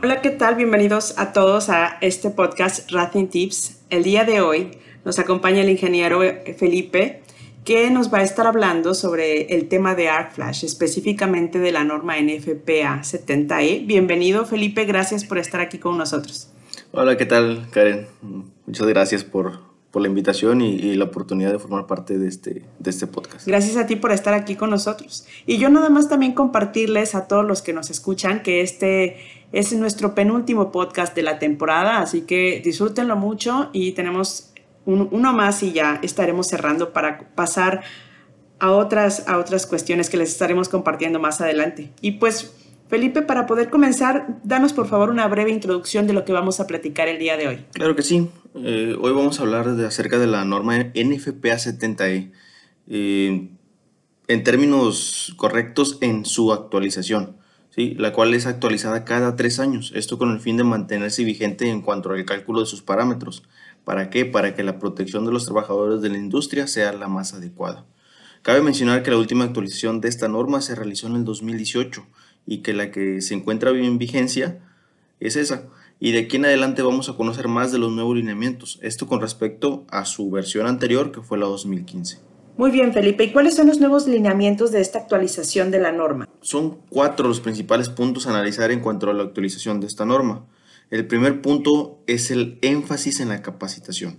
Hola, ¿qué tal? Bienvenidos a todos a este podcast Racing Tips. El día de hoy nos acompaña el ingeniero Felipe, que nos va a estar hablando sobre el tema de ArcFlash, específicamente de la norma NFPA 70E. Bienvenido, Felipe, gracias por estar aquí con nosotros. Hola, ¿qué tal, Karen? Muchas gracias por, por la invitación y, la oportunidad de formar parte de este, de este podcast. Gracias a ti por estar aquí con nosotros. Y yo nada más también compartirles a todos los que nos escuchan que este es nuestro penúltimo podcast de la temporada, así que disfrútenlo mucho y tenemos uno más y ya estaremos cerrando para pasar a otras, a otras cuestiones que les estaremos compartiendo más adelante. Y pues, Felipe, para poder comenzar, danos por favor una breve introducción de lo que vamos a platicar el día de hoy. Claro que sí. Eh, hoy vamos a hablar acerca de la norma NFPA 70E. Eh, en términos correctos, en su actualización, la cual es actualizada cada tres años. Esto con el fin de mantenerse vigente en cuanto al cálculo de sus parámetros. ¿Para qué? Para que la protección de los trabajadores de la industria sea la más adecuada. Cabe mencionar que la última actualización de esta norma se realizó en el 2018 y que la que se encuentra en vigencia es esa. Y de aquí en adelante vamos a conocer más de los nuevos lineamientos, esto con respecto a su versión anterior que fue la 2015. Muy bien, Felipe. ¿Y cuáles son los nuevos lineamientos de esta actualización de la norma? Son cuatro los principales puntos a analizar en cuanto a la actualización de esta norma. El primer punto es el énfasis en la capacitación.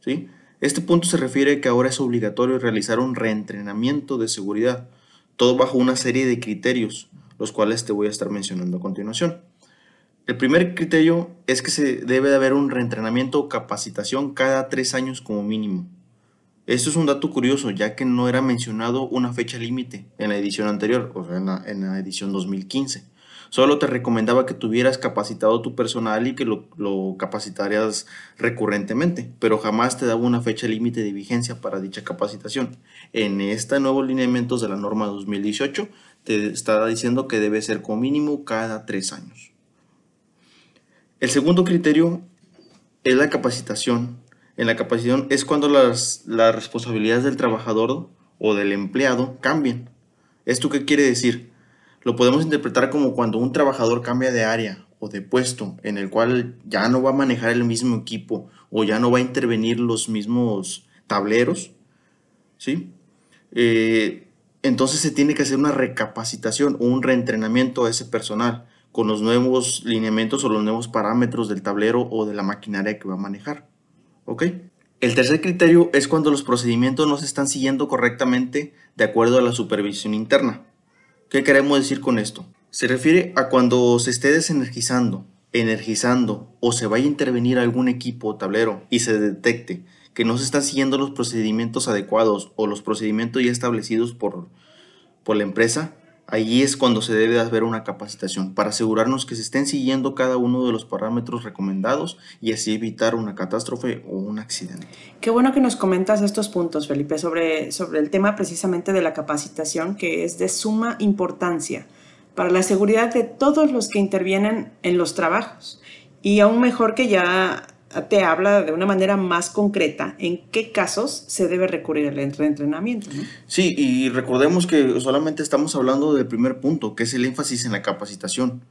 ¿sí? Este punto se refiere a que ahora es obligatorio realizar un reentrenamiento de seguridad, todo bajo una serie de criterios, los cuales te voy a estar mencionando a continuación. El primer criterio es que se debe de haber un reentrenamiento o capacitación cada tres años como mínimo. Esto es un dato curioso, ya que no era mencionado una fecha límite en la edición anterior, o sea, en la, edición 2015. Solo te recomendaba que tuvieras capacitado tu personal y que lo, capacitarías recurrentemente, pero jamás te daba una fecha límite de vigencia para dicha capacitación. En este nuevo lineamientos de la norma 2018 te está diciendo que debe ser como mínimo cada tres años. El segundo criterio es la capacitación. En la capacitación es cuando las, las responsabilidades del trabajador o del empleado cambien. ¿Esto qué quiere decir? Lo podemos interpretar como cuando un trabajador cambia de área o de puesto en el cual ya no va a manejar el mismo equipo o ya no va a intervenir los mismos tableros, ¿sí? Eh, entonces se tiene que hacer una recapacitación o un reentrenamiento a ese personal con los nuevos lineamientos o los nuevos parámetros del tablero o de la maquinaria que va a manejar. ¿Ok? El tercer criterio es cuando los procedimientos no se están siguiendo correctamente de acuerdo a la supervisión interna. ¿Qué queremos decir con esto? Se refiere a cuando se esté desenergizando, energizando o se vaya a intervenir algún equipo o tablero y se detecte que no se están siguiendo los procedimientos adecuados o los procedimientos ya establecidos por, por la empresa, Allí es cuando se debe hacer una capacitación para asegurarnos que se estén siguiendo cada uno de los parámetros recomendados y así evitar una catástrofe o un accidente. Qué bueno que nos comentas estos puntos, Felipe, sobre, sobre el tema precisamente de la capacitación, que es de suma importancia para la seguridad de todos los que intervienen en los trabajos. Y aún mejor que ya te habla de una manera más concreta en qué casos se debe recurrir al reentrenamiento. ¿no? Sí, y recordemos que solamente estamos hablando del primer punto, que es el énfasis en la capacitación.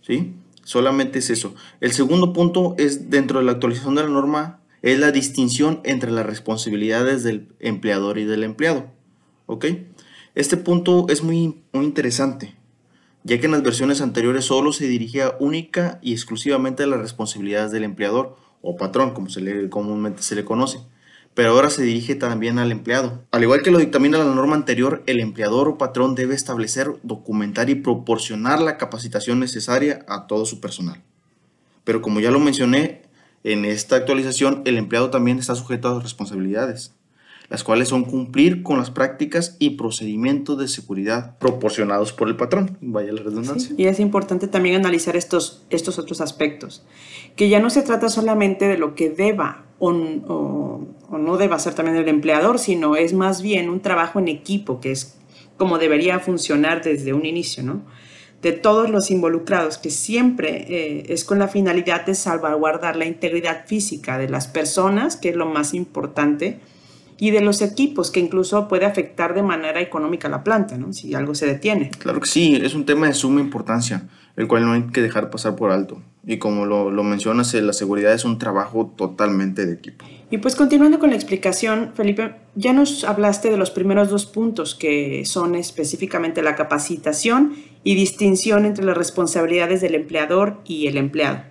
¿Sí? Solamente es eso. El segundo punto es dentro de la actualización de la norma, es la distinción entre las responsabilidades del empleador y del empleado. ¿Ok? Este punto es muy, muy interesante, ya que en las versiones anteriores solo se dirigía única y exclusivamente a las responsabilidades del empleador o patrón, como se le, comúnmente se le conoce, pero ahora se dirige también al empleado. Al igual que lo dictamina la norma anterior, el empleador o patrón debe establecer, documentar y proporcionar la capacitación necesaria a todo su personal. Pero como ya lo mencioné, en esta actualización el empleado también está sujeto a responsabilidades las cuales son cumplir con las prácticas y procedimientos de seguridad proporcionados por el patrón, vaya la redundancia. y es importante también analizar estos, estos otros aspectos, que ya no se trata solamente de lo que deba o, no deba hacer también el empleador, sino es más bien un trabajo en equipo, que es como debería funcionar desde un inicio, ¿no? de todos los involucrados, que siempre eh, es con la finalidad de salvaguardar la integridad física de las personas, que es lo más importante, y de los equipos, que incluso puede afectar de manera económica la planta, ¿no? si algo se detiene. Claro que sí, es un tema de suma importancia, el cual no hay que dejar pasar por alto. Y como lo, lo mencionas, eh, la seguridad es un trabajo totalmente de equipo. Y pues continuando con la explicación, Felipe, ya nos hablaste de los primeros dos puntos, que son específicamente la capacitación y distinción entre las responsabilidades del empleador y el empleado.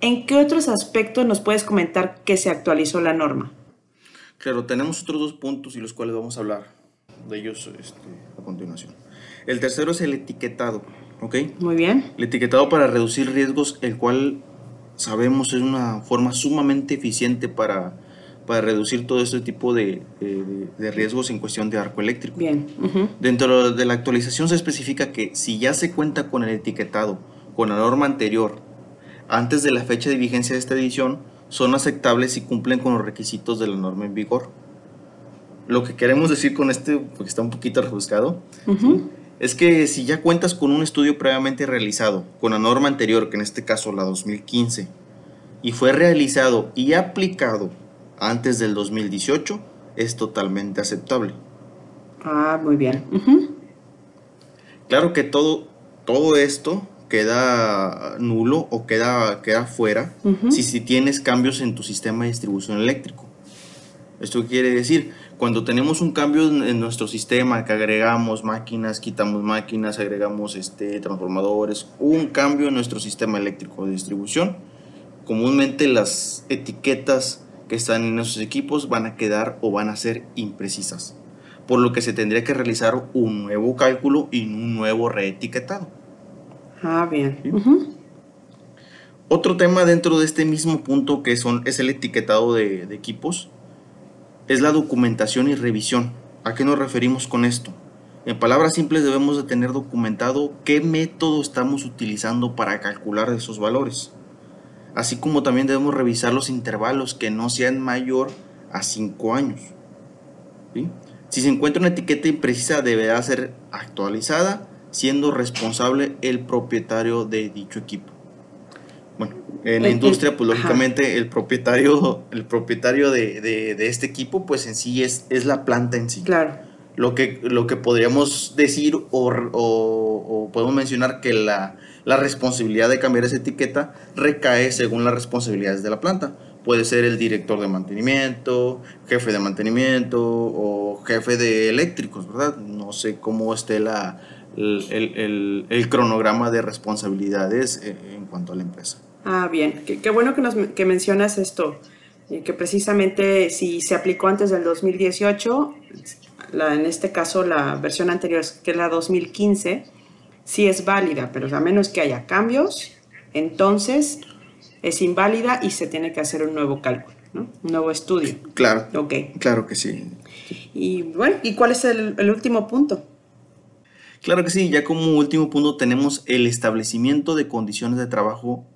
¿En qué otros aspectos nos puedes comentar que se actualizó la norma? Claro, tenemos otros dos puntos y los cuales vamos a hablar de ellos este, a continuación. El tercero es el etiquetado, ¿ok? Muy bien. El etiquetado para reducir riesgos, el cual sabemos es una forma sumamente eficiente para, para reducir todo este tipo de, de, de riesgos en cuestión de arco eléctrico. Bien. Uh-huh. Dentro de la actualización se especifica que si ya se cuenta con el etiquetado, con la norma anterior, antes de la fecha de vigencia de esta edición, son aceptables si cumplen con los requisitos de la norma en vigor. Lo que queremos decir con este, porque está un poquito rebuscado, es que si ya cuentas con un estudio previamente realizado con la norma anterior, que en este caso la 2015, y fue realizado y aplicado antes del 2018, es totalmente aceptable. Ah, muy bien. Claro que todo, todo esto queda nulo o queda, queda fuera si, si tienes cambios en tu sistema de distribución eléctrico. ¿Esto quiere decir? Cuando tenemos un cambio en, en nuestro sistema, que agregamos máquinas, quitamos máquinas, agregamos este, transformadores, un cambio en nuestro sistema eléctrico de distribución, comúnmente las etiquetas que están en esos equipos van a quedar o van a ser imprecisas, por lo que se tendría que realizar un nuevo cálculo y un nuevo reetiquetado. Ah, bien. Otro tema dentro de este mismo punto que son, es el etiquetado de, equipos es la documentación y revisión. ¿A qué nos referimos con esto? En palabras simples debemos de tener documentado qué método estamos utilizando para calcular esos valores. Así como también debemos revisar los intervalos que no sean mayor a 5 años. Si se encuentra una etiqueta imprecisa deberá ser actualizada siendo responsable el propietario de dicho equipo. Bueno, en la industria, pues ajá. lógicamente el propietario, el propietario de, de- de este equipo, pues en sí es, es la planta en sí. Claro. Lo que, lo que podríamos decir o, o- o podemos mencionar que la, la responsabilidad de cambiar esa etiqueta recae según las responsabilidades de la planta. Puede ser el director de mantenimiento, jefe de mantenimiento o jefe de eléctricos, ¿verdad? No sé cómo esté la, el, el- el- el cronograma de responsabilidades eh, en cuanto a la empresa. Ah, bien. Qué, qué bueno que, nos, que mencionas esto, eh, que precisamente si se aplicó antes del 2018, la, en este caso la versión anterior, que es la 2015, sí es válida, pero a menos que haya cambios, entonces es inválida y se tiene que hacer un nuevo cálculo, ¿no? Un nuevo estudio. Claro, Ok. claro que sí. Y bueno, ¿y cuál es el, el último punto? Claro que sí, ya como último punto tenemos el establecimiento de condiciones de trabajo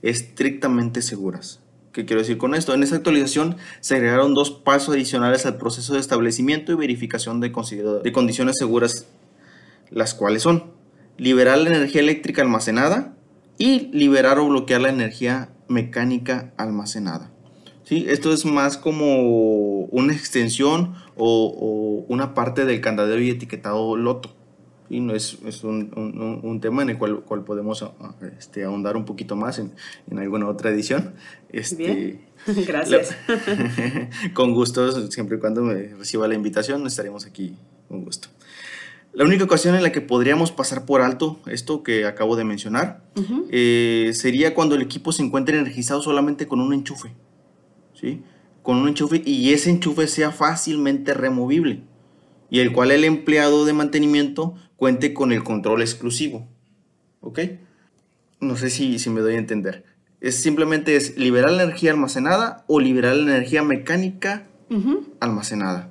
estrictamente seguras. ¿Qué quiero decir con esto? En esta actualización se agregaron dos pasos adicionales al proceso de establecimiento y verificación de, condiciones seguras, las cuales son liberar la energía eléctrica almacenada y liberar o bloquear la energía mecánica almacenada. ¿Sí? Esto es más como una extensión o, o una parte del candadero y etiquetado loto. Y no es, es un, un- un tema en el cual, cual podemos ah, este, ahondar un poquito más en, en alguna otra edición. Este, Bien. Gracias. la- con gusto, siempre y cuando me reciba la invitación, estaremos aquí con gusto. La única ocasión en la que podríamos pasar por alto esto que acabo de mencionar Ujú. eh, sería cuando el equipo se encuentre energizado solamente con un enchufe. ¿sí? Con un enchufe y ese enchufe sea fácilmente removible y el cual el empleado de mantenimiento cuente con el control exclusivo. ¿Ok? No sé si, si me doy a entender. Es simplemente es liberar la energía almacenada o liberar la energía mecánica almacenada.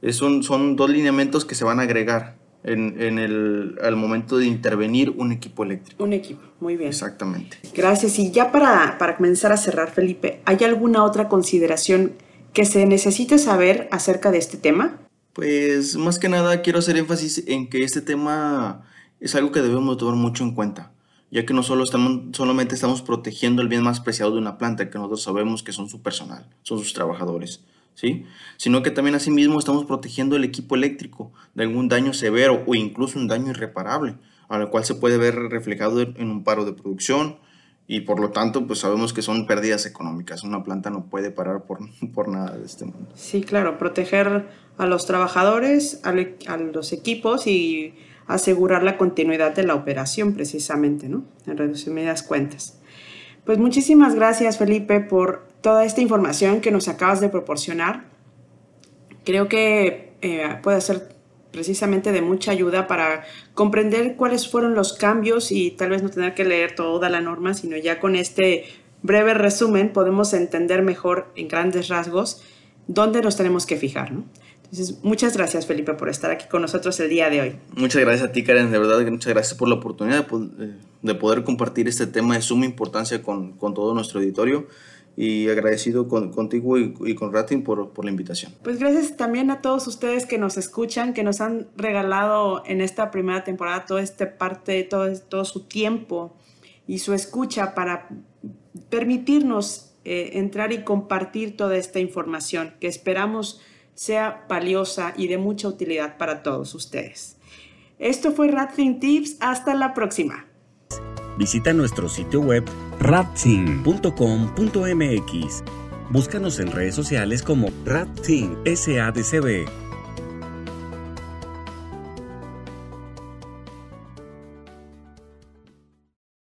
Es un- son dos lineamientos que se van a agregar en, en el, al momento de intervenir un equipo eléctrico. Un equipo, muy bien. Exactamente. Gracias. Y ya para, para comenzar a cerrar, Felipe, ¿hay alguna otra consideración que se necesite saber acerca de este tema? Pues más que nada quiero hacer énfasis en que este tema es algo que debemos tomar mucho en cuenta, ya que no solo estamos, solamente estamos protegiendo el bien más preciado de una planta, que nosotros sabemos que son su personal, son sus trabajadores, ¿sí? Sino que también asimismo estamos protegiendo el equipo eléctrico de algún daño severo o incluso un daño irreparable, a lo cual se puede ver reflejado en un paro de producción y por lo tanto pues sabemos que son pérdidas económicas. Una planta no puede parar por, por nada de este mundo. Sí, claro, proteger a los trabajadores, a, a los equipos y asegurar la continuidad de la operación precisamente, ¿no? En resumidas cuentas. Pues muchísimas gracias Felipe por toda esta información que nos acabas de proporcionar. Creo que eh, puede ser precisamente de mucha ayuda para comprender cuáles fueron los cambios y tal vez no tener que leer toda la norma, sino ya con este breve resumen podemos entender mejor en grandes rasgos dónde nos tenemos que fijar. ¿no? Entonces, muchas gracias Felipe por estar aquí con nosotros el día de hoy. Muchas gracias a ti Karen, de verdad muchas gracias por la oportunidad de, poder compartir este tema de suma importancia con, con todo nuestro auditorio y agradecido contigo y, con Ratin por, por, la invitación. Pues gracias también a todos ustedes que nos escuchan, que nos han regalado en esta primera temporada todo este parte, todo, todo su tiempo y su escucha para permitirnos eh, entrar y compartir toda esta información que esperamos sea valiosa y de mucha utilidad para todos ustedes. Esto fue Ratin Tips, hasta la próxima. Visita nuestro sitio web ratteam.com.mx. Búscanos en redes sociales como Ratteam SADCB